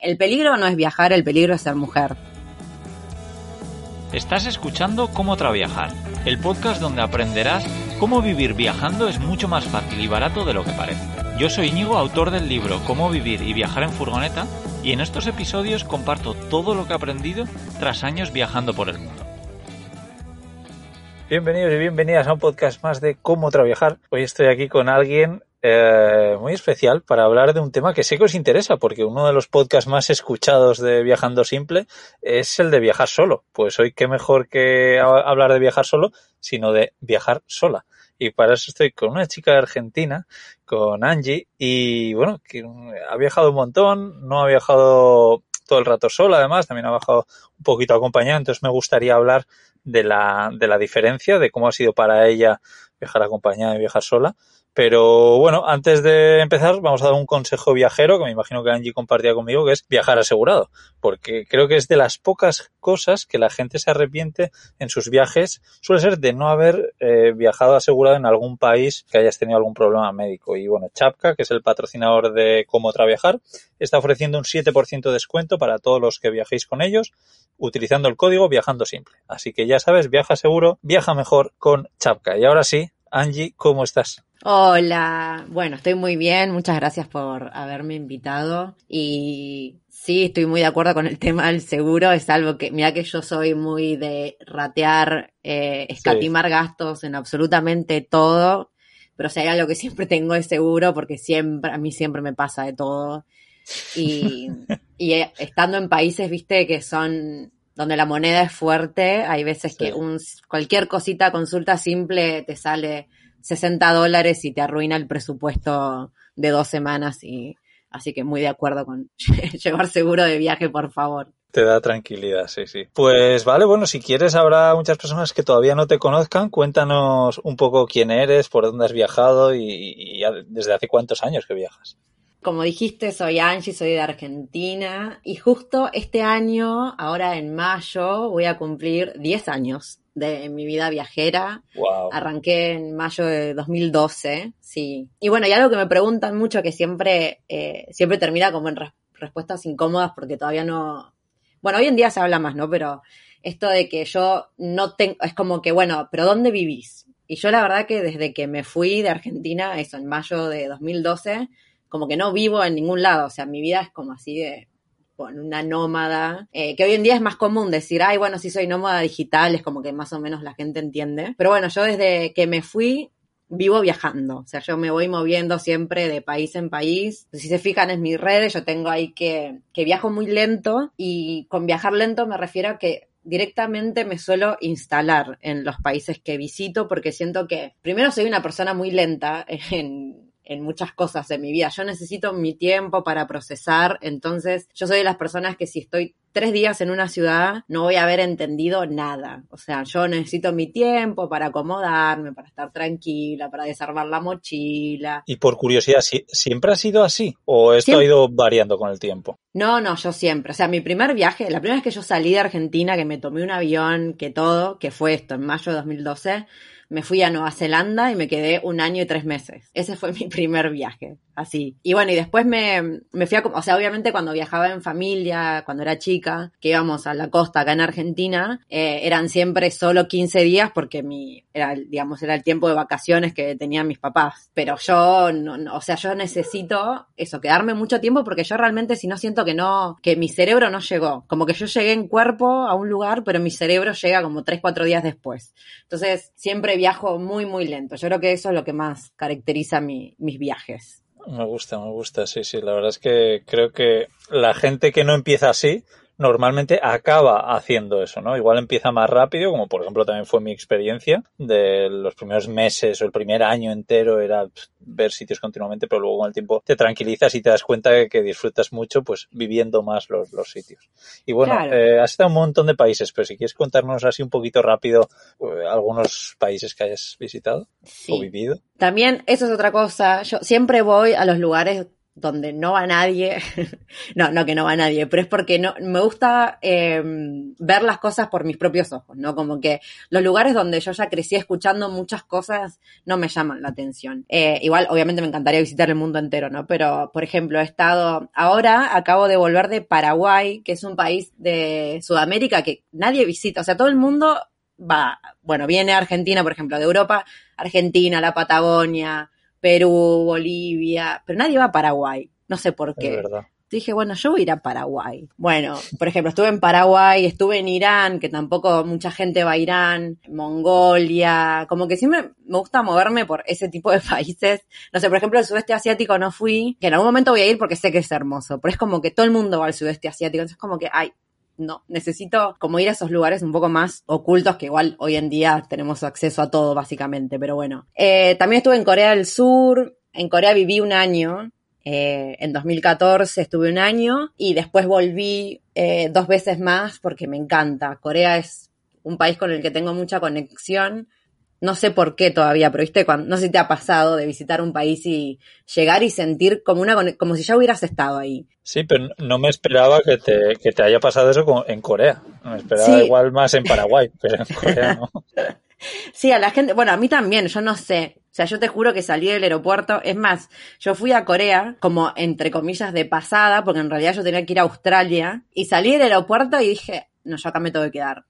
El peligro no es viajar, el peligro es ser mujer. Estás escuchando Cómo Traviajar, el podcast donde aprenderás cómo vivir viajando es mucho más fácil y barato de lo que parece. Yo soy Íñigo, autor del libro Cómo vivir y viajar en furgoneta, y en estos episodios comparto todo lo que he aprendido tras años viajando por el mundo. Bienvenidos y bienvenidas a un podcast más de Cómo Traviajar. Hoy estoy aquí con alguien eh, muy especial para hablar de un tema que sé que os interesa, porque uno de los podcasts más escuchados de Viajando Simple es el de viajar solo. Pues hoy qué mejor que hablar de viajar solo, sino de viajar sola. Y para eso estoy con una chica Argentina, con Angie, y bueno, que ha viajado un montón, no ha viajado todo el rato sola, además, también ha viajado un poquito acompañada, entonces me gustaría hablar de la, de la diferencia, de cómo ha sido para ella viajar acompañada y viajar sola. Pero bueno, antes de empezar, vamos a dar un consejo viajero que me imagino que Angie compartía conmigo, que es viajar asegurado. Porque creo que es de las pocas cosas que la gente se arrepiente en sus viajes, suele ser de no haber eh, viajado asegurado en algún país que hayas tenido algún problema médico. Y bueno, Chapka, que es el patrocinador de Cómo Traviajar, está ofreciendo un 7% de descuento para todos los que viajéis con ellos utilizando el código Viajando Simple. Así que ya sabes, viaja seguro, viaja mejor con Chapka. Y ahora sí, Angie, ¿cómo estás? Hola, bueno, estoy muy bien, muchas gracias por haberme invitado. Y sí, estoy muy de acuerdo con el tema del seguro, es algo que, mira que yo soy muy de ratear, eh, escatimar gastos en absolutamente todo, pero si hay algo que siempre tengo es seguro porque siempre, a mí siempre me pasa de todo. Y, y eh, estando en países, viste, que son donde la moneda es fuerte, hay veces que un, cualquier cosita, consulta simple te sale 60 dólares y te arruina el presupuesto de dos semanas y así que muy de acuerdo con llevar seguro de viaje, por favor. Te da tranquilidad, sí, sí. Pues vale, bueno, si quieres, habrá muchas personas que todavía no te conozcan. Cuéntanos un poco quién eres, por dónde has viajado y, y desde hace cuántos años que viajas. Como dijiste, soy Angie, soy de Argentina y justo este año, ahora en mayo, voy a cumplir 10 años de mi vida viajera. Arranqué en mayo de 2012, sí. Y bueno, y algo que me preguntan mucho que siempre, eh, siempre termina como en respuestas incómodas porque todavía no... Bueno, hoy en día se habla más, ¿no? Pero esto de que yo no tengo, es como que, bueno, pero ¿dónde vivís? Y yo la verdad que desde que me fui de Argentina, eso, en mayo de 2012, como que no vivo en ningún lado, o sea, mi vida es como así de con una nómada, eh, que hoy en día es más común decir, ay, bueno, si soy nómada digital, es como que más o menos la gente entiende. Pero bueno, yo desde que me fui vivo viajando, o sea, yo me voy moviendo siempre de país en país. Si se fijan en mis redes, yo tengo ahí que, que viajo muy lento y con viajar lento me refiero a que directamente me suelo instalar en los países que visito porque siento que primero soy una persona muy lenta en en muchas cosas de mi vida. Yo necesito mi tiempo para procesar, entonces yo soy de las personas que si estoy tres días en una ciudad no voy a haber entendido nada. O sea, yo necesito mi tiempo para acomodarme, para estar tranquila, para desarmar la mochila. Y por curiosidad, ¿siempre ha sido así? ¿O esto ha ido variando con el tiempo? No, no, yo siempre. O sea, mi primer viaje, la primera vez que yo salí de Argentina, que me tomé un avión, que todo, que fue esto, en mayo de 2012, me fui a Nueva Zelanda y me quedé un año y tres meses. Ese fue mi primer viaje así. Y bueno, y después me, me fui a, o sea, obviamente cuando viajaba en familia, cuando era chica, que íbamos a la costa acá en Argentina, eh, eran siempre solo 15 días porque mi, era, digamos, era el tiempo de vacaciones que tenían mis papás. Pero yo, no, o sea, yo necesito eso, quedarme mucho tiempo porque yo realmente si no siento que no, que mi cerebro no llegó. Como que yo llegué en cuerpo a un lugar, pero mi cerebro llega como 3, 4 días después. Entonces, siempre viajo muy, muy lento. Yo creo que eso es lo que más caracteriza mi, mis viajes. Me gusta, me gusta, sí, sí. La verdad es que creo que la gente que no empieza así normalmente acaba haciendo eso, ¿no? Igual empieza más rápido, como por ejemplo también fue mi experiencia de los primeros meses o el primer año entero era ver sitios continuamente, pero luego con el tiempo te tranquilizas y te das cuenta de que disfrutas mucho pues viviendo más los, los sitios. Y bueno, eh, has estado en un montón de países, pero si quieres contarnos así un poquito rápido eh, algunos países que hayas visitado o vivido. También eso es otra cosa. Yo siempre voy a los lugares donde no va nadie, no, no que no va nadie, pero es porque no, me gusta eh, ver las cosas por mis propios ojos, ¿no? Como que los lugares donde yo ya crecí escuchando muchas cosas no me llaman la atención. Eh, igual, obviamente me encantaría visitar el mundo entero, ¿no? Pero, por ejemplo, he estado, ahora acabo de volver de Paraguay, que es un país de Sudamérica que nadie visita, o sea, todo el mundo va, bueno, viene a Argentina, por ejemplo, de Europa, Argentina, la Patagonia, Perú, Bolivia, pero nadie va a Paraguay. No sé por qué. Dije, bueno, yo voy a ir a Paraguay. Bueno, por ejemplo, estuve en Paraguay, estuve en Irán, que tampoco mucha gente va a Irán, Mongolia, como que siempre me gusta moverme por ese tipo de países. No sé, por ejemplo, el sudeste asiático no fui, que en algún momento voy a ir porque sé que es hermoso, pero es como que todo el mundo va al sudeste asiático, entonces como que, ay, no, necesito como ir a esos lugares un poco más ocultos que igual hoy en día tenemos acceso a todo básicamente, pero bueno. Eh, también estuve en Corea del Sur, en Corea viví un año, eh, en 2014 estuve un año y después volví eh, dos veces más porque me encanta. Corea es un país con el que tengo mucha conexión no sé por qué todavía, pero viste, cuando, no sé si te ha pasado de visitar un país y llegar y sentir como una como si ya hubieras estado ahí. Sí, pero no me esperaba que te, que te haya pasado eso en Corea. Me esperaba igual más en Paraguay, pero en Corea no. Sí, a la gente, bueno, a mí también, yo no sé. O sea, yo te juro que salí del aeropuerto. Es más, yo fui a Corea como entre comillas de pasada, porque en realidad yo tenía que ir a Australia. Y salí del aeropuerto y dije, no, yo acá me tengo que quedar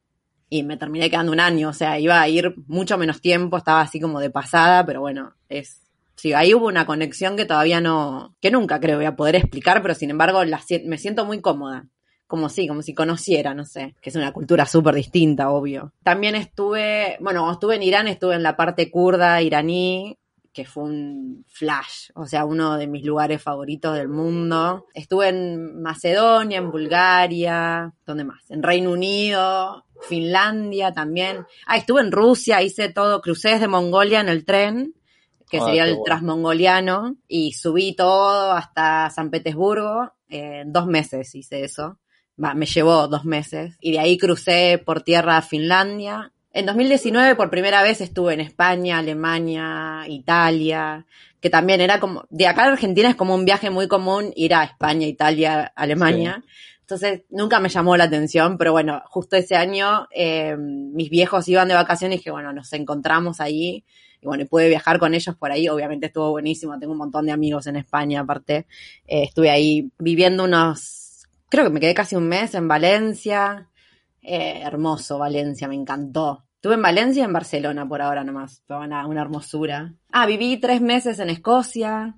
y me terminé quedando un año, o sea, iba a ir mucho menos tiempo, estaba así como de pasada, pero bueno, es... Sí, ahí hubo una conexión que todavía no, que nunca creo voy a poder explicar, pero sin embargo la, me siento muy cómoda. Como si, como si conociera, no sé, que es una cultura súper distinta, obvio. También estuve, bueno, estuve en Irán, estuve en la parte kurda iraní, que fue un flash, o sea, uno de mis lugares favoritos del mundo. Estuve en Macedonia, en Bulgaria, ¿dónde más? En Reino Unido, Finlandia también. Ah, estuve en Rusia, hice todo, crucé desde Mongolia en el tren, que ah, sería el transmongoliano, y subí todo hasta San Petersburgo, en dos meses hice eso. me llevó dos meses. Y de ahí crucé por tierra a Finlandia. En 2019 por primera vez estuve en España, Alemania, Italia, que también era como, de acá a Argentina es como un viaje muy común ir a España, Italia, Alemania. Entonces nunca me llamó la atención, pero bueno, justo ese año eh, mis viejos iban de vacaciones y que bueno, nos encontramos ahí y bueno, pude viajar con ellos por ahí, obviamente estuvo buenísimo, tengo un montón de amigos en España aparte, eh, estuve ahí viviendo unos, creo que me quedé casi un mes en Valencia, eh, hermoso Valencia, me encantó. Estuve en Valencia y en Barcelona por ahora nomás, fue una, una hermosura. Ah, viví tres meses en Escocia,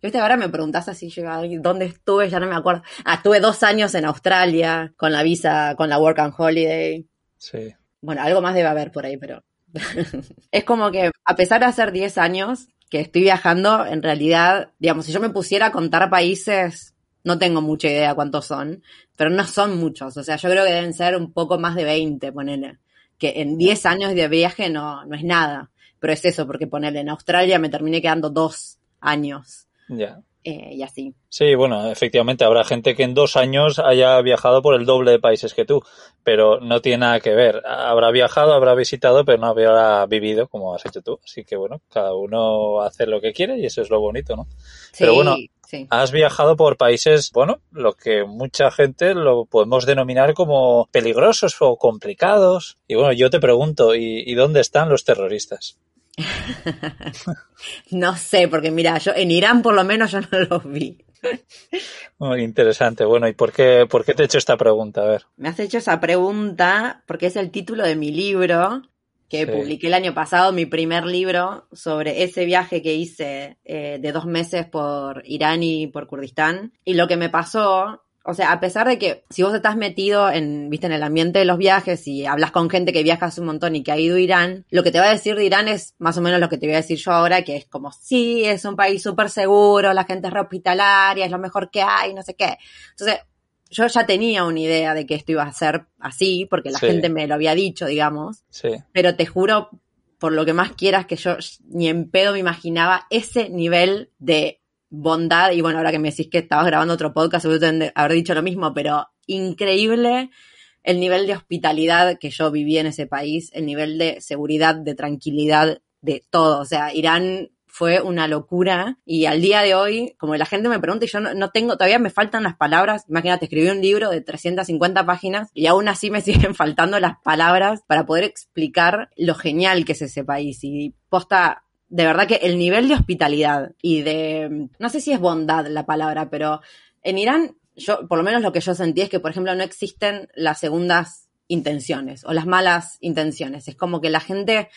Viste, ahora me preguntás así, ¿dónde estuve? Ya no me acuerdo. Ah, estuve dos años en Australia con la visa, con la Work and Holiday. Sí. Bueno, algo más debe haber por ahí, pero es como que a pesar de hacer 10 años que estoy viajando, en realidad, digamos, si yo me pusiera a contar países, no tengo mucha idea cuántos son, pero no son muchos. O sea, yo creo que deben ser un poco más de 20, ponele. Que en 10 años de viaje no, no es nada. Pero es eso, porque ponele, en Australia me terminé quedando dos años. Ya. Eh, y así. Sí, bueno, efectivamente habrá gente que en dos años haya viajado por el doble de países que tú, pero no tiene nada que ver. Habrá viajado, habrá visitado, pero no habrá vivido como has hecho tú. Así que bueno, cada uno hace lo que quiere y eso es lo bonito, ¿no? pero bueno, has viajado por países, bueno, lo que mucha gente lo podemos denominar como peligrosos o complicados. Y bueno, yo te pregunto, y dónde están los terroristas? no sé, porque mira, yo en Irán por lo menos yo no los vi. Muy interesante. Bueno, ¿y por qué, por qué te he hecho esta pregunta? A ver. Me has hecho esa pregunta porque es el título de mi libro que publiqué el año pasado, mi primer libro sobre ese viaje que hice eh, de dos meses por Irán y por Kurdistán. Y lo que me pasó o sea, a pesar de que si vos estás metido en, viste, en el ambiente de los viajes y hablas con gente que viajas un montón y que ha ido a Irán, lo que te va a decir de Irán es más o menos lo que te voy a decir yo ahora, que es como, sí, es un país súper seguro, la gente es rehospitalaria, es lo mejor que hay, no sé qué. Entonces, yo ya tenía una idea de que esto iba a ser así, porque la gente me lo había dicho, digamos. Sí. Pero te juro, por lo que más quieras, que yo ni en pedo me imaginaba ese nivel de bondad. Y bueno, ahora que me decís que estabas grabando otro podcast, seguro haber dicho lo mismo, pero increíble el nivel de hospitalidad que yo viví en ese país, el nivel de seguridad, de tranquilidad, de todo. O sea, Irán fue una locura y al día de hoy, como la gente me pregunta y yo no, tengo, todavía me faltan las palabras, imagínate, escribí un libro de 350 páginas y aún así me siguen faltando las palabras para poder explicar lo genial que es ese país y posta, de verdad que el nivel de hospitalidad y de, no sé si es bondad la palabra, pero en Irán, yo, por lo menos lo que yo sentí es que, por ejemplo, no existen las segundas intenciones o las malas intenciones. Es como que la gente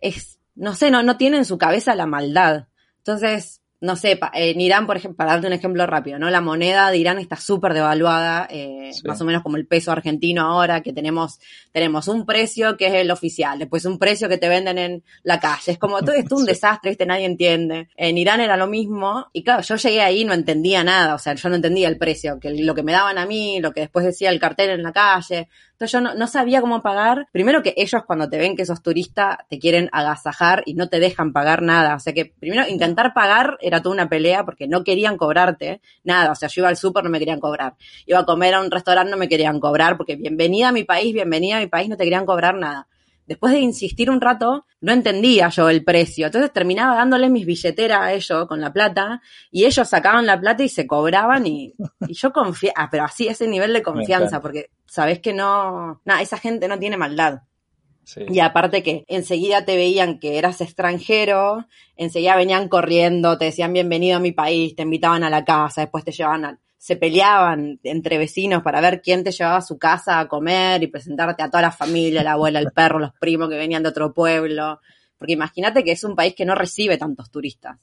es no sé, no, no tiene en su cabeza la maldad. Entonces, no sé, en Irán, por ejemplo, para darte un ejemplo rápido, ¿no? La moneda de Irán está súper devaluada, eh, más o menos como el peso argentino ahora, que tenemos, tenemos un precio que es el oficial, después un precio que te venden en la calle. Es como todo esto un desastre, este nadie entiende. En Irán era lo mismo, y claro, yo llegué ahí y no entendía nada, o sea, yo no entendía el precio, que lo que me daban a mí, lo que después decía el cartel en la calle, entonces yo no, sabía cómo pagar. Primero que ellos cuando te ven que sos turista te quieren agasajar y no te dejan pagar nada. O sea que primero intentar pagar era toda una pelea porque no querían cobrarte nada. O sea, yo iba al súper, no me querían cobrar. Iba a comer a un restaurante, no me querían cobrar porque bienvenida a mi país, bienvenida a mi país, no te querían cobrar nada después de insistir un rato, no entendía yo el precio. Entonces terminaba dándole mis billeteras a ellos con la plata y ellos sacaban la plata y se cobraban y, yo confiaba, ah, pero así ese nivel de confianza, porque sabes que no, nada, esa gente no tiene maldad. Y aparte que enseguida te veían que eras extranjero, enseguida venían corriendo, te decían bienvenido a mi país, te invitaban a la casa, después te llevaban al, se peleaban entre vecinos para ver quién te llevaba a su casa a comer y presentarte a toda la familia, la abuela, el perro, los primos que venían de otro pueblo. Porque imagínate que es un país que no recibe tantos turistas.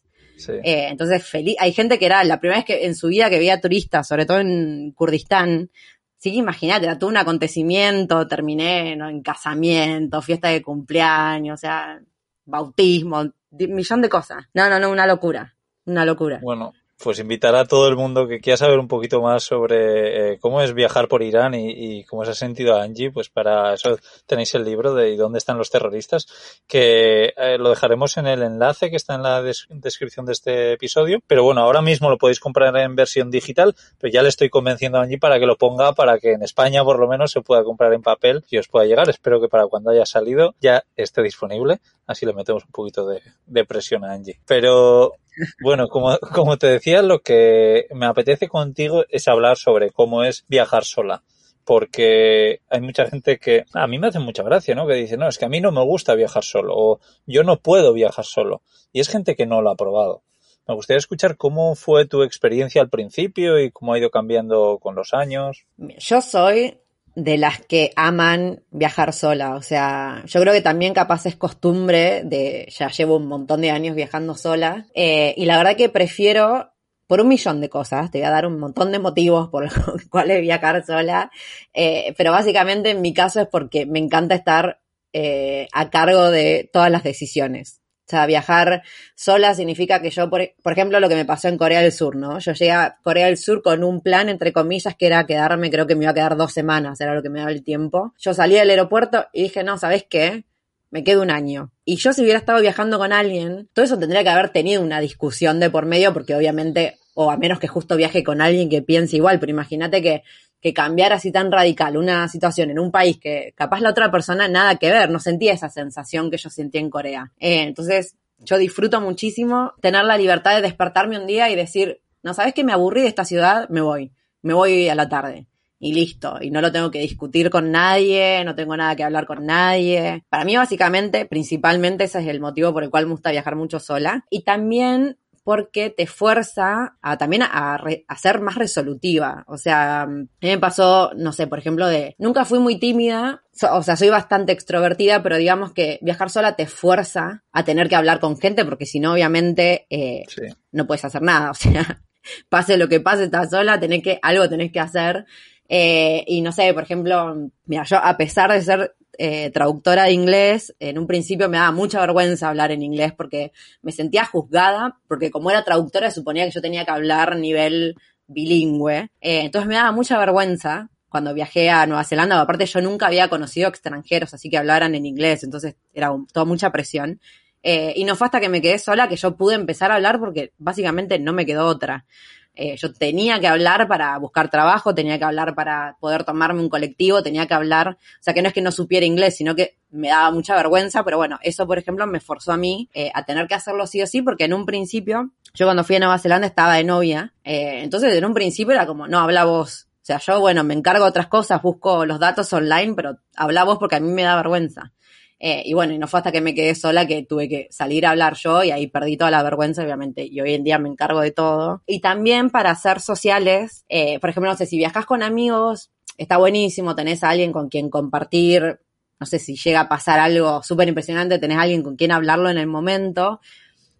Eh, entonces, feliz, hay gente que era la primera vez que en su vida que veía turistas, sobre todo en Kurdistán, sí imagínate, era todo un acontecimiento, terminé en casamiento, fiesta de cumpleaños, o sea, bautismo, millón de cosas. No, no, no, una locura, una locura. Bueno, pues invitar a todo el mundo que quiera saber un poquito más sobre eh, cómo es viajar por Irán y, cómo se ha sentido Angie, pues para eso tenéis el libro de dónde están los terroristas, que eh, lo dejaremos en el enlace que está en la descripción de este episodio. Pero bueno, ahora mismo lo podéis comprar en versión digital, pero ya le estoy convenciendo a Angie para que lo ponga, para que en España por lo menos se pueda comprar en papel y os pueda llegar. Espero que para cuando haya salido ya esté disponible. Así le metemos un poquito de, de presión a Angie. Pero bueno, como, como te decía, lo que me apetece contigo es hablar sobre cómo es viajar sola. Porque hay mucha gente que a mí me hace mucha gracia, ¿no? Que dice, no, es que a mí no me gusta viajar solo o yo no puedo viajar solo. Y es gente que no lo ha probado. Me gustaría escuchar cómo fue tu experiencia al principio y cómo ha ido cambiando con los años. Yo soy de las que aman viajar sola. O sea, yo creo que también capaz es costumbre de, ya llevo un montón de años viajando sola. Eh, y la verdad que prefiero, por un millón de cosas, te voy a dar un montón de motivos por los cuales viajar sola. Eh, pero básicamente en mi caso es porque me encanta estar eh, a cargo de todas las decisiones. O sea, viajar sola significa que yo, por, ejemplo, lo que me pasó en Corea del Sur, ¿no? Yo llegué a Corea del Sur con un plan, entre comillas, que era quedarme, creo que me iba a quedar dos semanas, era lo que me daba el tiempo. Yo salí del aeropuerto y dije, no, ¿sabes qué? Me quedo un año. Y yo si hubiera estado viajando con alguien, todo eso tendría que haber tenido una discusión de por medio, porque obviamente, o a menos que justo viaje con alguien que piense igual, pero imagínate que que cambiar así tan radical una situación en un país que capaz la otra persona nada que ver, no sentía esa sensación que yo sentí en Corea. Eh, entonces, yo disfruto muchísimo tener la libertad de despertarme un día y decir, no sabes que me aburrí de esta ciudad, me voy, me voy a la tarde. Y listo, y no lo tengo que discutir con nadie, no tengo nada que hablar con nadie. Para mí, básicamente, principalmente, ese es el motivo por el cual me gusta viajar mucho sola. Y también porque te fuerza a, también a, ser más resolutiva. O sea, a mí me pasó, no sé, por ejemplo, de, nunca fui muy tímida, o sea, soy bastante extrovertida, pero digamos que viajar sola te fuerza a tener que hablar con gente, porque si no, obviamente, eh, no puedes hacer nada. O sea, pase lo que pase, estás sola, tenés que, algo tenés que hacer. Eh, y no sé, por ejemplo, mira, yo a pesar de ser eh, traductora de inglés, en un principio me daba mucha vergüenza hablar en inglés porque me sentía juzgada, porque como era traductora suponía que yo tenía que hablar nivel bilingüe. Eh, entonces me daba mucha vergüenza cuando viajé a Nueva Zelanda, aparte yo nunca había conocido extranjeros, así que hablaran en inglés, entonces era toda mucha presión. Eh, y no fue hasta que me quedé sola que yo pude empezar a hablar porque básicamente no me quedó otra. Eh, yo tenía que hablar para buscar trabajo, tenía que hablar para poder tomarme un colectivo, tenía que hablar, o sea que no es que no supiera inglés, sino que me daba mucha vergüenza, pero bueno, eso por ejemplo me forzó a mí eh, a tener que hacerlo sí o sí, porque en un principio, yo cuando fui a Nueva Zelanda estaba de novia, entonces en un principio era como, no, habla vos. O sea, yo, bueno, me encargo de otras cosas, busco los datos online, pero habla vos porque a mí me da vergüenza. Eh, y bueno, y no fue hasta que me quedé sola que tuve que salir a hablar yo y ahí perdí toda la vergüenza, obviamente, y hoy en día me encargo de todo. Y también para hacer sociales, eh, por ejemplo, no sé, si viajas con amigos, está buenísimo, tenés a alguien con quien compartir, no sé si llega a pasar algo súper impresionante, tenés a alguien con quien hablarlo en el momento,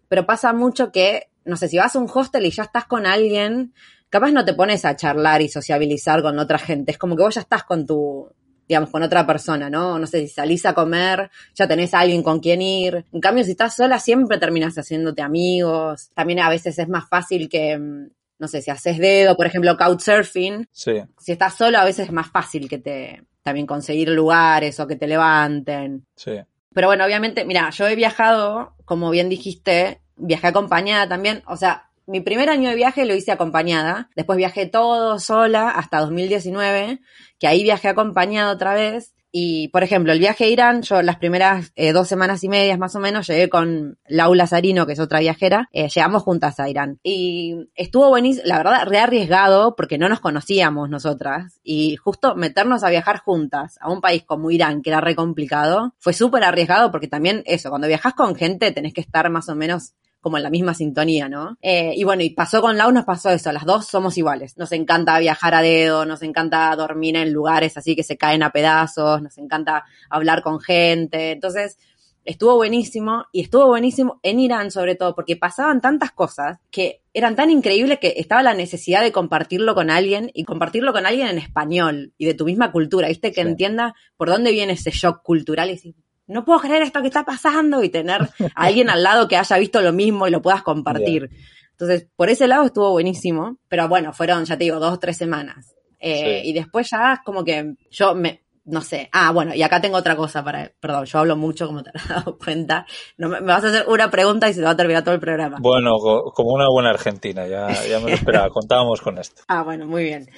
pero pasa mucho que, no sé, si vas a un hostel y ya estás con alguien, capaz no te pones a charlar y sociabilizar con otra gente, es como que vos ya estás con tu, digamos, con otra persona, ¿no? No sé, si salís a comer, ya tenés a alguien con quien ir. En cambio, si estás sola, siempre terminas haciéndote amigos. También a veces es más fácil que, mm, no sé, si haces dedo, por ejemplo, couchsurfing. Sí. Si estás solo, a veces es más fácil que te, también conseguir lugares o que te levanten. Sí. Pero bueno, obviamente, mira, yo he viajado, como bien dijiste, viajé acompañada también, o sea, mi primer año de viaje lo hice acompañada, después viajé todo sola hasta 2019, que ahí viajé acompañada otra vez. Y, por ejemplo, el viaje a Irán, yo las primeras eh, dos semanas y medias más o menos llegué con Laura Sarino, que es otra viajera, eh, llegamos juntas a Irán. Y estuvo buenísimo, la verdad, re arriesgado porque no nos conocíamos nosotras. Y justo meternos a viajar juntas a un país como Irán, que era re complicado, fue súper arriesgado porque también eso, cuando viajas con gente tenés que estar más o menos como en la misma sintonía, ¿no? Eh, y bueno, y pasó con Lau, nos pasó eso, las dos somos iguales. Nos encanta viajar a dedo, nos encanta dormir en lugares así que se caen a pedazos, nos encanta hablar con gente. Entonces, estuvo buenísimo y estuvo buenísimo en Irán sobre todo porque pasaban tantas cosas que eran tan increíbles que estaba la necesidad de compartirlo con alguien y compartirlo con alguien en español y de tu misma cultura, ¿viste? Que entienda por dónde viene ese shock cultural y decir, no puedo creer esto que está pasando y tener a alguien al lado que haya visto lo mismo y lo puedas compartir. Entonces, por ese lado estuvo buenísimo, pero bueno, fueron, ya te digo, dos o tres semanas. Eh, y después ya como que yo me, no sé. Ah, bueno, y acá tengo otra cosa para, perdón, yo hablo mucho como te has dado cuenta. No, me, vas a hacer una pregunta y se va a terminar todo el programa. Bueno, como una buena argentina, ya, ya me lo esperaba, contábamos con esto. Ah, bueno, muy bien.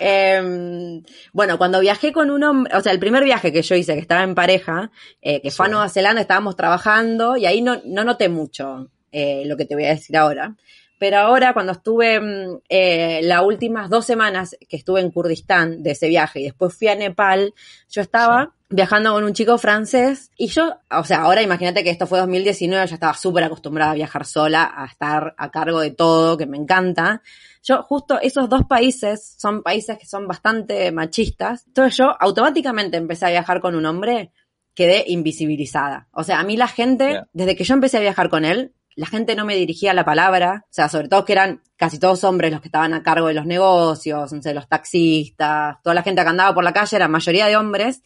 Em, bueno, cuando viajé con un hombre, o sea, el primer viaje que yo hice, que estaba en pareja, eh, que fue a Nueva Zelanda, estábamos trabajando y ahí no, no noté mucho eh, lo que te voy a decir ahora. Pero ahora, cuando estuve mm, eh, las últimas dos semanas que estuve en Kurdistán de ese viaje y después fui a Nepal, yo estaba viajando con un chico francés y yo, o sea, ahora imagínate que esto fue 2019, ya estaba súper acostumbrada a viajar sola, a estar a cargo de todo, que me encanta. Yo, justo esos dos países son países que son bastante machistas. Entonces yo automáticamente empecé a viajar con un hombre quedé invisibilizada. O sea, a mí la gente, desde que yo empecé a viajar con él, la gente no me dirigía la palabra, o sea, sobre todo que eran casi todos hombres los que estaban a cargo de los negocios, no sé, los taxistas, toda la gente que andaba por la calle era mayoría de hombres,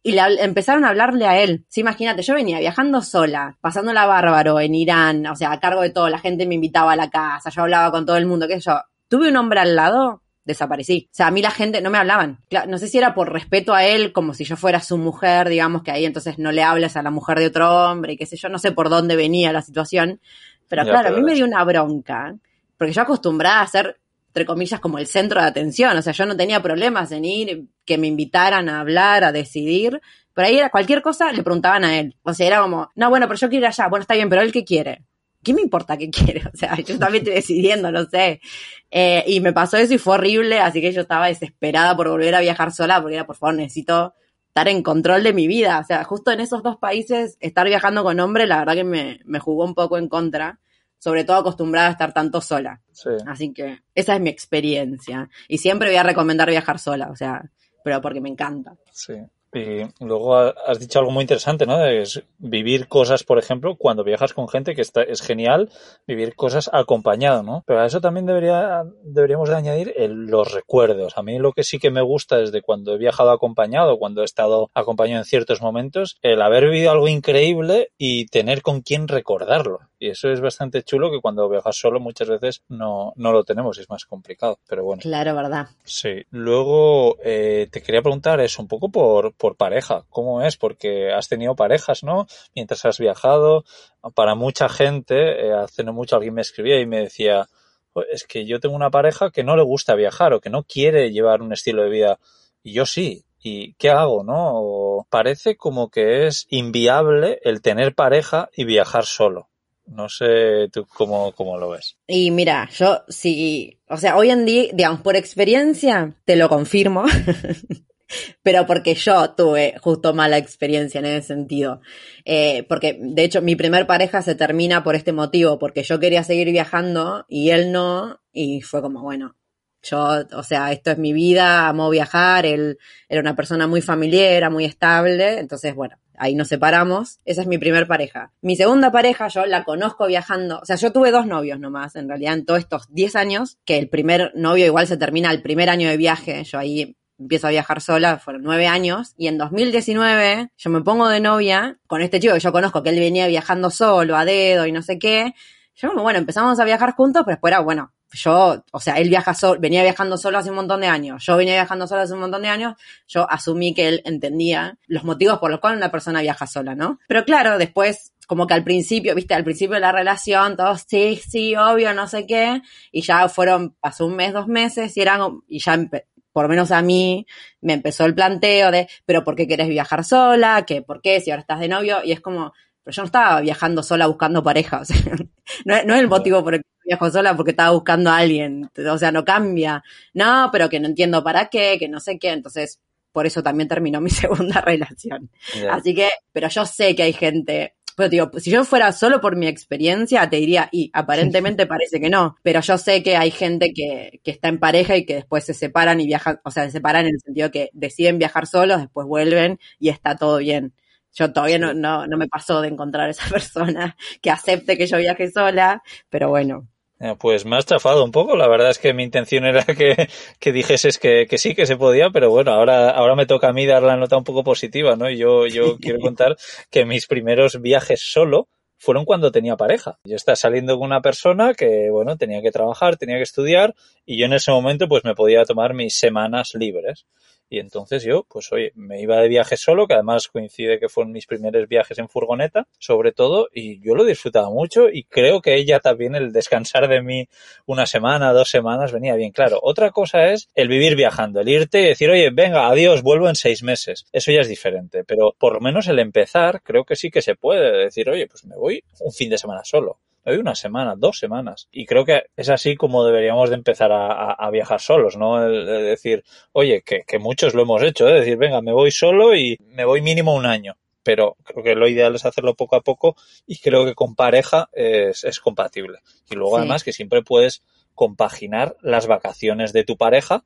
y empezaron a hablarle a él. Sí, imagínate, yo venía viajando sola, pasándola bárbaro en Irán, o sea, a cargo de todo, la gente me invitaba a la casa, yo hablaba con todo el mundo, qué sé yo. Tuve un hombre al lado desaparecí. O sea, a mí la gente no me hablaban. No sé si era por respeto a él, como si yo fuera su mujer, digamos que ahí entonces no le hables a la mujer de otro hombre y qué sé yo, no sé por dónde venía la situación. Pero claro, a mí me dio una bronca, porque yo acostumbrada a ser, entre comillas, como el centro de atención. O sea, yo no tenía problemas en ir, que me invitaran a hablar, a decidir. Pero ahí era cualquier cosa, le preguntaban a él. O sea, era como, no, bueno, pero yo quiero ir allá. Bueno, está bien, pero él qué quiere. ¿Qué me importa qué quiere? O sea, yo también estoy decidiendo, no sé. Eh, y me pasó eso y fue horrible, así que yo estaba desesperada por volver a viajar sola, porque era, por favor, necesito estar en control de mi vida. O sea, justo en esos dos países, estar viajando con hombre, la verdad que me, me jugó un poco en contra. Sobre todo acostumbrada a estar tanto sola. Sí. Así que esa es mi experiencia. Y siempre voy a recomendar viajar sola, o sea, pero porque me encanta. Sí. Y luego has dicho algo muy interesante, ¿no? Es vivir cosas, por ejemplo, cuando viajas con gente, que está, es genial vivir cosas acompañado, ¿no? Pero a eso también debería, deberíamos de añadir los recuerdos. A mí lo que sí que me gusta es de cuando he viajado acompañado, cuando he estado acompañado en ciertos momentos, el haber vivido algo increíble y tener con quién recordarlo. Y eso es bastante chulo que cuando viajas solo muchas veces no, no lo tenemos, es más complicado, pero bueno. Claro, ¿verdad? Sí. Luego eh, te quería preguntar eso un poco por, por pareja, ¿cómo es? Porque has tenido parejas, ¿no? Mientras has viajado, para mucha gente, eh, hace no mucho alguien me escribía y me decía, es que yo tengo una pareja que no le gusta viajar o que no quiere llevar un estilo de vida y yo sí. ¿Y qué hago, no? parece como que es inviable el tener pareja y viajar solo. No sé tú cómo, cómo lo ves. Y mira, yo sí, o sea, hoy en día, digamos, por experiencia, te lo confirmo. pero porque yo tuve justo mala experiencia en ese sentido. Eh, porque, de hecho, mi primer pareja se termina por este motivo, porque yo quería seguir viajando y él no, y fue como, bueno, yo, o sea, esto es mi vida, amo viajar, él era una persona muy familiar, muy estable, entonces, bueno, ahí nos separamos. Esa es mi primer pareja. Mi segunda pareja, yo la conozco viajando, o sea, yo tuve dos novios nomás, en realidad, en todos estos 10 años, que el primer novio igual se termina el primer año de viaje, yo ahí empiezo a viajar sola, fueron nueve años, y en 2019 yo me pongo de novia con este chico que yo conozco, que él venía viajando solo, a dedo y no sé qué. Yo, bueno, empezamos a viajar juntos, pero después era, bueno, yo, o sea, él viaja solo, venía viajando solo hace un montón de años, yo venía viajando solo hace un montón de años, yo asumí que él entendía los motivos por los cuales una persona viaja sola, ¿no? Pero claro, después, como que al principio, viste, al principio de la relación, todos, sí, sí, obvio, no sé qué, y ya fueron, pasó un mes, dos meses, y eran, y ya por lo menos a mí, me empezó el planteo de, pero ¿por qué quieres viajar sola? ¿Qué, ¿Por qué? Si ahora estás de novio, y es como, pero yo no estaba viajando sola buscando pareja, o sea, no, no es el motivo por el que viajo sola porque estaba buscando a alguien, o sea, no cambia, no, pero que no entiendo para qué, que no sé qué, entonces por eso también terminó mi segunda relación. Así que, pero yo sé que hay gente, pero digo, si yo fuera solo por mi experiencia, te diría, y aparentemente parece que no, pero yo sé que hay gente que, que está en pareja y que después se separan y viajan, o sea, se separan en el sentido que deciden viajar solos, después vuelven y está todo bien. Yo todavía no, no, no me pasó de encontrar esa persona que acepte que yo viaje sola, pero bueno, pues me has chafado un poco. La verdad es que mi intención era que, que dijeses que, que, sí, que se podía, pero bueno, ahora, ahora me toca a mí dar la nota un poco positiva, ¿no? Y yo, yo quiero contar que mis primeros viajes solo fueron cuando tenía pareja. Yo estaba saliendo con una persona que, bueno, tenía que trabajar, tenía que estudiar, y yo en ese momento pues me podía tomar mis semanas libres. Y entonces yo, pues oye, me iba de viaje solo, que además coincide que fueron mis primeros viajes en furgoneta, sobre todo, y yo lo disfrutaba mucho y creo que ella también el descansar de mí una semana, dos semanas venía bien. Claro, otra cosa es el vivir viajando, el irte y decir, oye, venga, adiós, vuelvo en seis meses. Eso ya es diferente, pero por lo menos el empezar creo que sí que se puede decir, oye, pues me voy un fin de semana solo hay una semana, dos semanas. Y creo que es así como deberíamos de empezar a, viajar solos, ¿no? El, decir, oye, que, que, muchos lo hemos hecho, ¿eh? decir, venga, me voy solo y me voy mínimo un año. Pero creo que lo ideal es hacerlo poco a poco y creo que con pareja es, es compatible. Y luego además que siempre puedes compaginar las vacaciones de tu pareja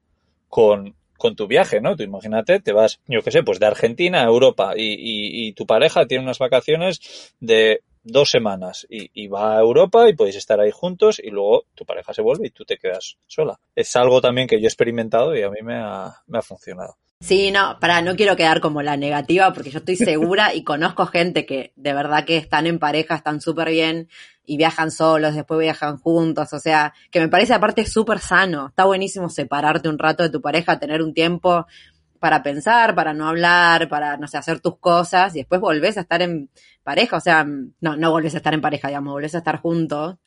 con, con tu viaje, ¿no? Tú imagínate, te vas, yo qué sé, pues de Argentina a Europa y, y, y, tu pareja tiene unas vacaciones de dos semanas y, va a Europa y podéis estar ahí juntos y luego tu pareja se vuelve y tú te quedas sola. Es algo también que yo he experimentado y a mí me ha, me ha funcionado. Sí, no, para, no quiero quedar como la negativa porque yo estoy segura y conozco gente que de verdad que están en pareja, están súper bien y viajan solos, después viajan juntos, o sea, que me parece aparte súper sano, está buenísimo separarte un rato de tu pareja, tener un tiempo para pensar, para no hablar, para, no sé, hacer tus cosas y después volvés a estar en pareja, o sea, no, no volvés a estar en pareja, digamos, volvés a estar juntos.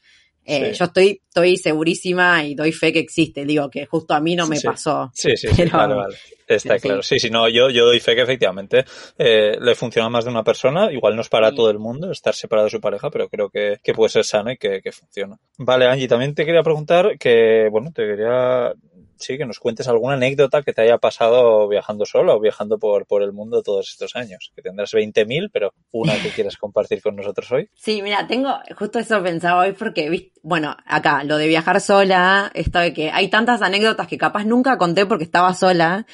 Eh, Yo estoy, estoy segurísima y doy fe que existe, digo que justo a mí no me pasó. Sí, sí, sí, vale, vale. Está claro. Sí, sí, no, yo, yo doy fe que efectivamente eh, le funciona más de una persona. Igual no es para todo el mundo estar separado de su pareja, pero creo que, que puede ser sano y que, que funciona. Vale, Angie, también te quería preguntar que, bueno, te quería sí, que nos cuentes alguna anécdota que te haya pasado viajando solo o viajando por, por el mundo todos estos años. Que tendrás 20.000, pero una que quieras compartir con nosotros hoy. Sí, mira, tengo justo eso pensado hoy porque, bueno, acá, lo de viajar sola, esto de que hay tantas anécdotas que capaz nunca conté porque estaba sola,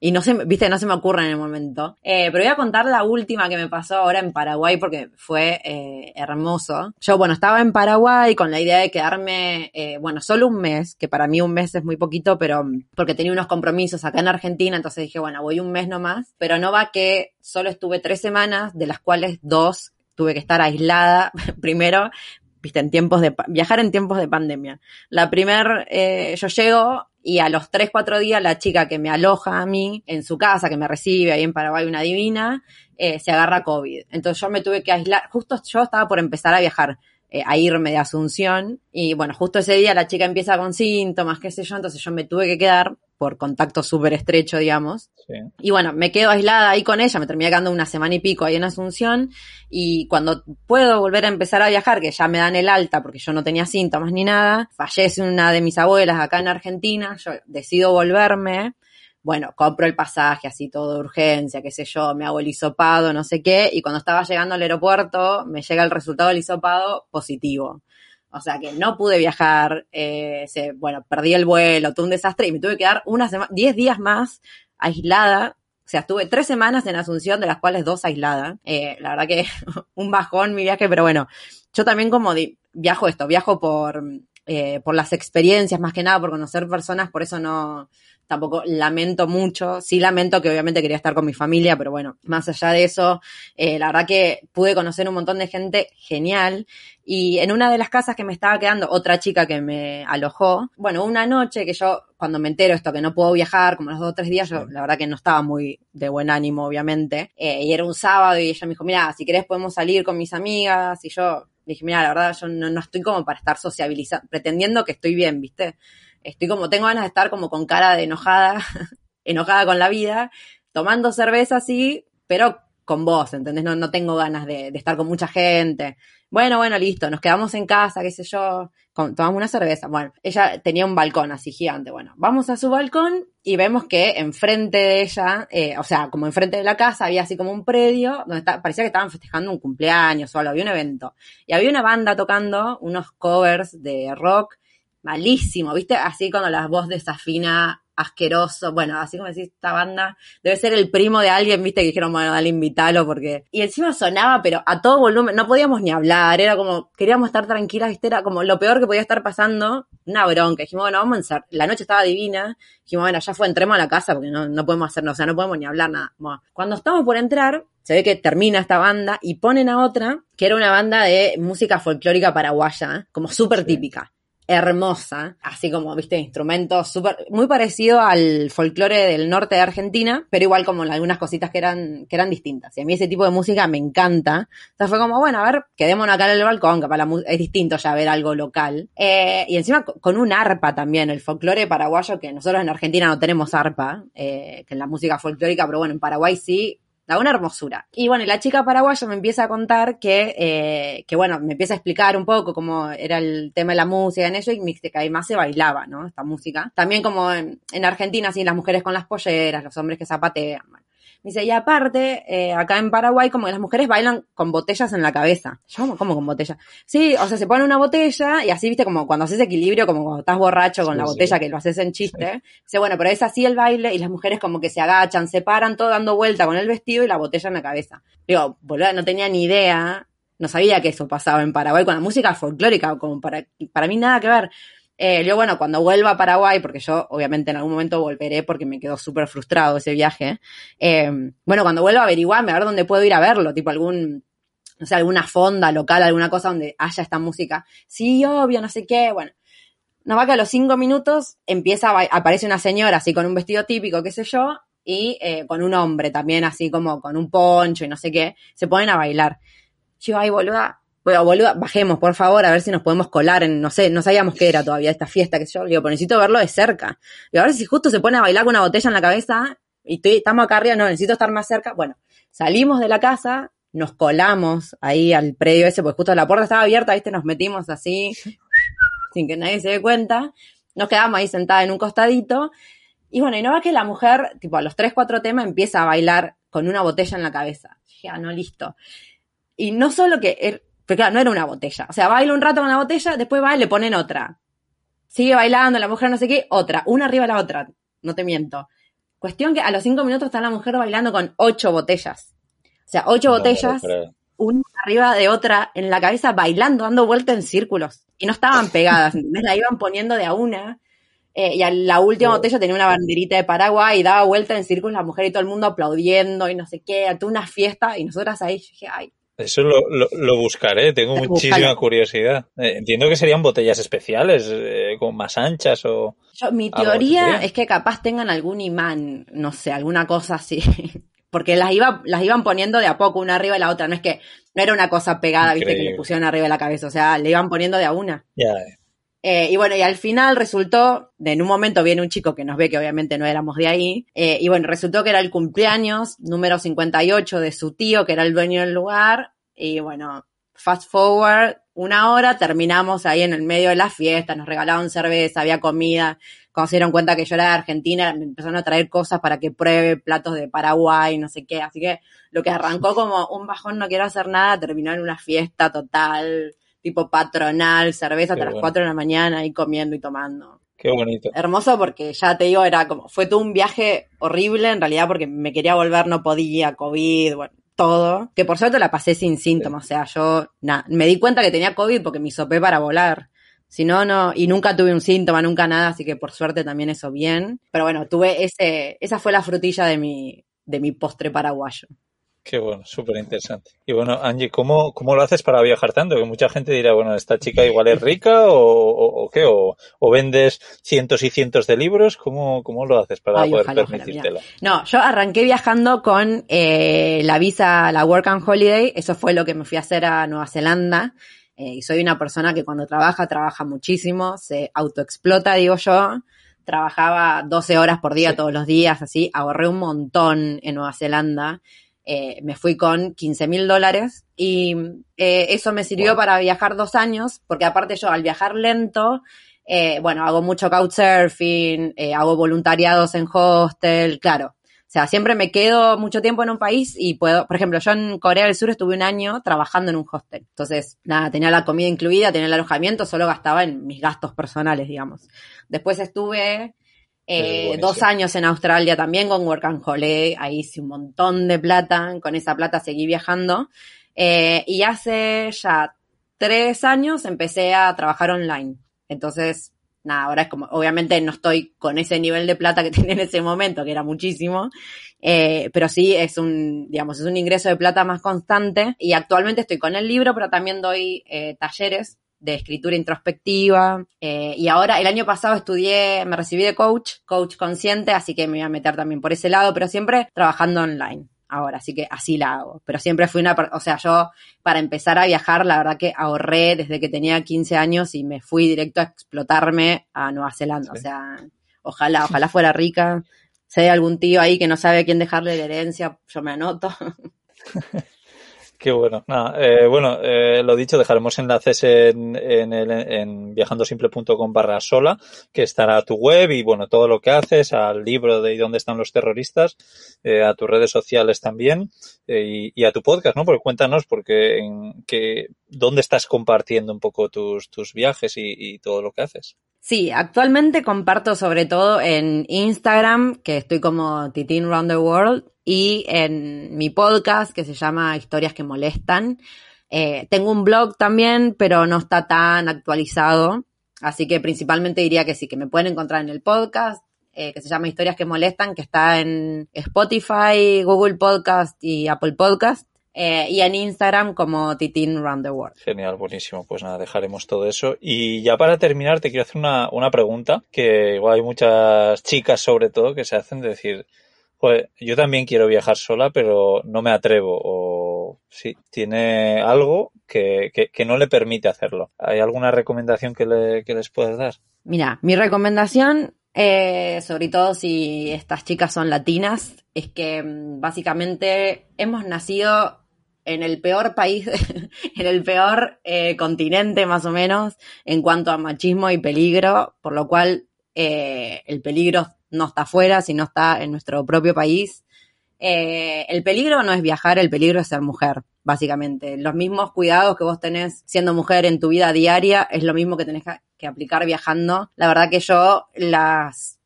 y no se, viste, no se me ocurre en el momento. Eh, pero voy a contar la última que me pasó ahora en Paraguay porque fue eh, hermoso. Yo, bueno, estaba en Paraguay con la idea de quedarme, eh, bueno, solo un mes, que para mí un mes es muy poquito, pero porque tenía unos compromisos acá en Argentina, entonces dije, bueno, voy un mes nomás. Pero no va que solo estuve tres semanas, de las cuales dos tuve que estar aislada primero viste, en tiempos de, viajar en tiempos de pandemia. La primer, eh, yo llego y a los tres, cuatro días la chica que me aloja a mí en su casa, que me recibe ahí en Paraguay, una divina, eh, se agarra COVID. Entonces yo me tuve que aislar, justo yo estaba por empezar a viajar. Eh, a irme de Asunción. Y bueno, justo ese día la chica empieza con síntomas, qué sé yo, entonces yo me tuve que quedar por contacto súper estrecho, digamos. Y bueno, me quedo aislada ahí con ella, me terminé quedando una semana y pico ahí en Asunción. Y cuando puedo volver a empezar a viajar, que ya me dan el alta porque yo no tenía síntomas ni nada, fallece una de mis abuelas acá en Argentina, yo decido volverme bueno, compro el pasaje, así todo de urgencia, qué sé yo, me hago el hisopado, no sé qué, y cuando estaba llegando al aeropuerto, me llega el resultado del hisopado positivo. O sea que no pude viajar, eh, se, bueno, perdí el vuelo, tuve un desastre y me tuve que dar una semana, diez días más aislada. O sea, estuve tres semanas en Asunción, de las cuales dos aislada. Eh, la verdad que un bajón mi viaje, pero bueno, yo también como viajo esto, viajo por, eh, por las experiencias más que nada, por conocer personas, por eso no, tampoco lamento mucho. Sí lamento que obviamente quería estar con mi familia, pero bueno, más allá de eso, eh, la verdad que pude conocer un montón de gente genial. Y en una de las casas que me estaba quedando, otra chica que me alojó, bueno, una noche que yo, cuando me entero esto, que no puedo viajar, como los dos o tres días, yo la verdad que no estaba muy de buen ánimo, obviamente. Eh, y era un sábado y ella me dijo, mira, si querés podemos salir con mis amigas. Y yo dije, mira, la verdad, yo no, no estoy como para estar sociabilizando, pretendiendo que estoy bien, ¿viste? Estoy como, tengo ganas de estar como con cara de enojada, enojada con la vida, tomando cerveza así, pero con vos, ¿entendés? No, no tengo ganas de, estar con mucha gente. Bueno, bueno, listo, nos quedamos en casa, qué sé yo, tomamos una cerveza. Bueno, ella tenía un balcón así gigante. Bueno, vamos a su balcón y vemos que enfrente de ella, eh, o sea, como enfrente de la casa, había así como un predio donde parecía que estaban festejando un cumpleaños o algo, había un evento. Y había una banda tocando unos covers de rock malísimo, ¿viste? Así cuando la voz desafina, asqueroso, bueno, así como decís, esta banda debe ser el primo de alguien, ¿viste? Que dijeron, bueno, dale, invítalo, porque... Y encima sonaba, pero a todo volumen, no podíamos ni hablar, era como, queríamos estar tranquilas, ¿viste? Era como lo peor que podía estar pasando, una bronca. Dijimos, bueno, vamos a entrar. La noche estaba divina, dijimos, bueno, ya fue, entremos a la casa, porque no, no podemos hacernos, o sea, no podemos ni hablar nada. Bueno, cuando estamos por entrar, se ve que termina esta banda y ponen a otra, que era una banda de música folclórica paraguaya, ¿eh? como súper típica hermosa, así como, viste, instrumentos súper, muy parecido al folclore del norte de Argentina, pero igual como algunas cositas que eran, que eran distintas. Y a mí ese tipo de música me encanta. Entonces fue como, bueno, a ver, quedémonos acá en el balcón, que para la es distinto ya ver algo local. Eh, y encima con un arpa también, el folclore paraguayo, que nosotros en Argentina no tenemos arpa, eh, que en la música folclórica, pero bueno, en Paraguay sí, una hermosura. Y bueno, la chica paraguaya me empieza a contar que, eh, que bueno, me empieza a explicar un poco cómo era el tema de la música en ello y que además se bailaba, ¿no? Esta música. También como en, en Argentina, así, las mujeres con las polleras, los hombres que zapatean, Dice, y aparte, eh, acá en Paraguay, como que las mujeres bailan con botellas en la cabeza. Yo, ¿cómo con botella? Sí, o sea, se pone una botella y así, viste, como cuando haces equilibrio, como cuando estás borracho con la botella, que lo haces en chiste. Dice, bueno, pero es así el baile y las mujeres como que se agachan, se paran, todo dando vuelta con el vestido y la botella en la cabeza. Digo, boludo, no tenía ni idea, no sabía que eso pasaba en Paraguay con la música folclórica, como para, para mí nada que ver. Eh, yo, bueno, cuando vuelva a Paraguay, porque yo obviamente en algún momento volveré porque me quedó súper frustrado ese viaje, eh, bueno, cuando vuelva averiguarme, a ver dónde puedo ir a verlo, tipo algún, no sé, alguna fonda local, alguna cosa donde haya esta música. Sí, obvio, no sé qué, bueno. No va que a los cinco minutos empieza a aparece una señora así con un vestido típico, qué sé yo, y eh, con un hombre también así como con un poncho y no sé qué, se ponen a bailar. Yo, ay, boluda, bueno, bajemos, por favor, a ver si nos podemos colar en, no sé, no sabíamos qué era todavía esta fiesta, que yo, digo, pero necesito verlo de cerca. Y ahora si justo se pone a bailar con una botella en la cabeza, y estoy, estamos acá arriba, no, necesito estar más cerca. Bueno, salimos de la casa, nos colamos ahí al predio ese, porque justo la puerta estaba abierta, viste, nos metimos así, sin que nadie se dé cuenta. Nos quedamos ahí sentada en un costadito. Y bueno, y no va que la mujer, tipo, a los tres, cuatro temas empieza a bailar con una botella en la cabeza. Ya, ah, no, listo. Y no solo que er, pero claro, no era una botella. O sea, baila un rato con la botella, después va y le ponen otra. Sigue bailando, la mujer no sé qué, otra. Una arriba de la otra. No te miento. Cuestión que a los cinco minutos está la mujer bailando con ocho botellas. O sea, ocho botellas, una arriba de otra en la cabeza, bailando, dando vueltas en círculos. Y no estaban pegadas, ¿entendés? La iban poniendo de a una. Eh, y a la última botella tenía una banderita de Paraguay y daba vuelta en círculos la mujer y todo el mundo aplaudiendo y no sé qué, toda una fiesta. Y nosotras ahí, dije, ay, Eso lo, buscaré, tengo muchísima curiosidad. Eh, entiendo que serían botellas especiales, eh, con más anchas o... mi teoría es que capaz tengan algún imán, no sé, alguna cosa así. Porque las, iba, las iban poniendo de a poco, una arriba de la otra. No es que no era una cosa pegada, viste, que le pusieron arriba de la cabeza. O sea, le iban poniendo de a una. Ya. Eh, y bueno, y al final resultó, de en un momento viene un chico que nos ve que obviamente no éramos de ahí, eh, y bueno, resultó que era el cumpleaños número 58 de su tío, que era el dueño del lugar, y bueno, fast forward, una hora, terminamos ahí en el medio de la fiesta, nos regalaban cerveza, había comida, cuando se dieron cuenta que yo era de Argentina, me empezaron a traer cosas para que pruebe platos de Paraguay, no sé qué, así que lo que arrancó como un bajón, no quiero hacer nada, terminó en una fiesta total, tipo patronal, cerveza hasta las 4 de la mañana ahí comiendo y tomando. Qué bonito. Hermoso porque ya te digo, era como, fue todo un viaje horrible en realidad porque me quería volver, no podía, COVID, bueno, todo. Que por suerte la pasé sin síntomas, o sea, yo nada, me di cuenta que tenía COVID porque me hisopé para volar. Si no, no, y nunca tuve un síntoma, nunca nada, así que por suerte también eso bien. Pero bueno, tuve ese, esa fue la frutilla de mi, de mi postre paraguayo. Qué bueno, súper interesante. Y bueno, Angie, ¿cómo, ¿cómo lo haces para viajar tanto? Que mucha gente dirá, bueno, esta chica igual es rica o, qué, o, vendes cientos y cientos de libros. ¿Cómo, cómo lo haces para poder permitírtelo? no, yo arranqué viajando con eh, la visa, la Work and Holiday. Eso fue lo que me fui a hacer a Nueva Zelanda. Eh, y soy una persona que cuando trabaja, trabaja muchísimo, se autoexplota, digo yo trabajaba 12 horas por día todos los días, así, ahorré un montón en Nueva Zelanda eh, me fui con 15 mil dólares y eh, eso me sirvió para viajar dos años, porque aparte yo al viajar lento, eh, bueno, hago mucho couchsurfing, hago voluntariados en hostel, claro. O sea, siempre me quedo mucho tiempo en un país y puedo, por ejemplo, yo en Corea del Sur estuve un año trabajando en un hostel. Entonces, nada, tenía la comida incluida, tenía el alojamiento, solo gastaba en mis gastos personales, digamos. Después estuve eh, dos años en Australia también con Work and Holiday, ahí hice un montón de plata, con esa plata seguí viajando. Eh, y hace ya tres años empecé a trabajar online. Entonces, nada, ahora es como, obviamente no estoy con ese nivel de plata que tenía en ese momento, que era muchísimo, eh, pero sí es un, digamos, es un ingreso de plata más constante. Y actualmente estoy con el libro, pero también doy talleres de escritura introspectiva. Eh, y ahora, el año pasado estudié, me recibí de coach, coach consciente, así que me voy a meter también por ese lado, pero siempre trabajando online ahora, así que así la hago. Pero siempre fui una, o sea, yo para empezar a viajar, la verdad que ahorré desde que tenía 15 años y me fui directo a explotarme a Nueva Zelanda. O sea, ojalá, ojalá fuera rica. Si hay algún tío ahí que no sabe a quién dejarle la herencia, yo me anoto. Qué bueno. Eh, bueno, eh, lo dicho, dejaremos enlaces en, en, el, en viajandosimple.com barra sola, que estará a tu web y bueno, todo lo que haces, al libro de dónde están los terroristas, eh, a tus redes sociales también y, y, a tu podcast, ¿no? Porque cuéntanos, porque en que, dónde estás compartiendo un poco tus, tus viajes y todo lo que haces. Sí, actualmente comparto sobre todo en Instagram, que estoy como Titin Round the World, y en mi podcast que se llama Historias que Molestan. Eh, tengo un blog también, pero no está tan actualizado, así que principalmente diría que sí, que me pueden encontrar en el podcast, eh, que se llama Historias que Molestan, que está en Spotify, Google Podcast y Apple Podcast. Eh, y en Instagram como Titin Round the World. Genial, buenísimo. Pues nada, dejaremos todo eso. Y ya para terminar, te quiero hacer una, una pregunta que igual hay muchas chicas sobre todo que se hacen de decir, pues yo también quiero viajar sola, pero no me atrevo. O sí, tiene algo que, que, no le permite hacerlo. ¿Hay alguna recomendación que, le, que les puedes dar? Mira, mi recomendación, eh, sobre todo si estas chicas son latinas, es que mm, básicamente hemos nacido en el peor país, en el peor eh, continente más o menos en cuanto a machismo y peligro, por lo cual eh, el peligro no está afuera, sino está en nuestro propio país. El peligro no es viajar, el peligro es ser mujer, básicamente. Los mismos cuidados que vos tenés siendo mujer en tu vida diaria es lo mismo que tenés que aplicar viajando. La verdad que yo las...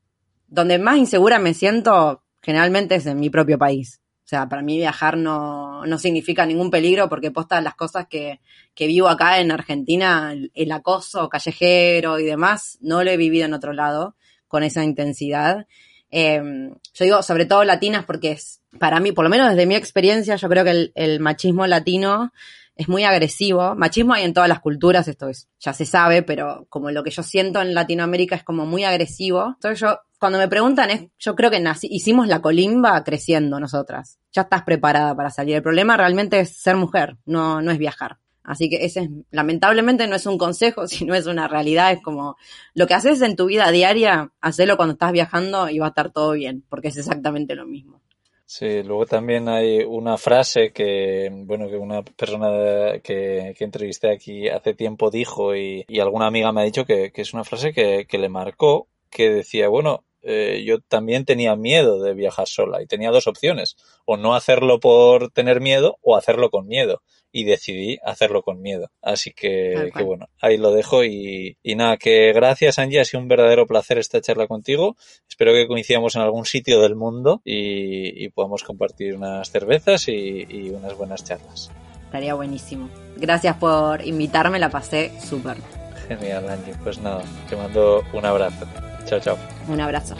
Donde más insegura me siento generalmente es en mi propio país. O sea, para mí viajar no, no significa ningún peligro porque posta las cosas que, que vivo acá en Argentina, el acoso callejero y demás, no lo he vivido en otro lado con esa intensidad. Eh, yo digo sobre todo latinas porque es, para mí, por lo menos desde mi experiencia, yo creo que el, machismo latino es muy agresivo. Machismo hay en todas las culturas, esto es, ya se sabe, pero como lo que yo siento en Latinoamérica es como muy agresivo. Entonces yo, cuando me preguntan, es, yo creo que hicimos la colimba creciendo nosotras. Ya estás preparada para salir. El problema realmente es ser mujer, no, no es viajar. Así que ese es, lamentablemente no es un consejo, sino es una realidad, es como lo que haces en tu vida diaria, hacelo cuando estás viajando y va a estar todo bien, porque es exactamente lo mismo. Sí, luego también hay una frase que, bueno, que una persona que, que entrevisté aquí hace tiempo dijo y, alguna amiga me ha dicho que, es una frase que, que le marcó, que decía, bueno, eh, yo también tenía miedo de viajar sola y tenía dos opciones, o no hacerlo por tener miedo o hacerlo con miedo y decidí hacerlo con miedo. Así que, que bueno, ahí lo dejo y, y, nada, que gracias Angie, ha sido un verdadero placer esta charla contigo. Espero que coincidamos en algún sitio del mundo y, y podamos compartir unas cervezas y, y unas buenas charlas. Estaría buenísimo. Gracias por invitarme, la pasé súper. Genial, Angie. Pues nada, te mando un abrazo. Un abrazo.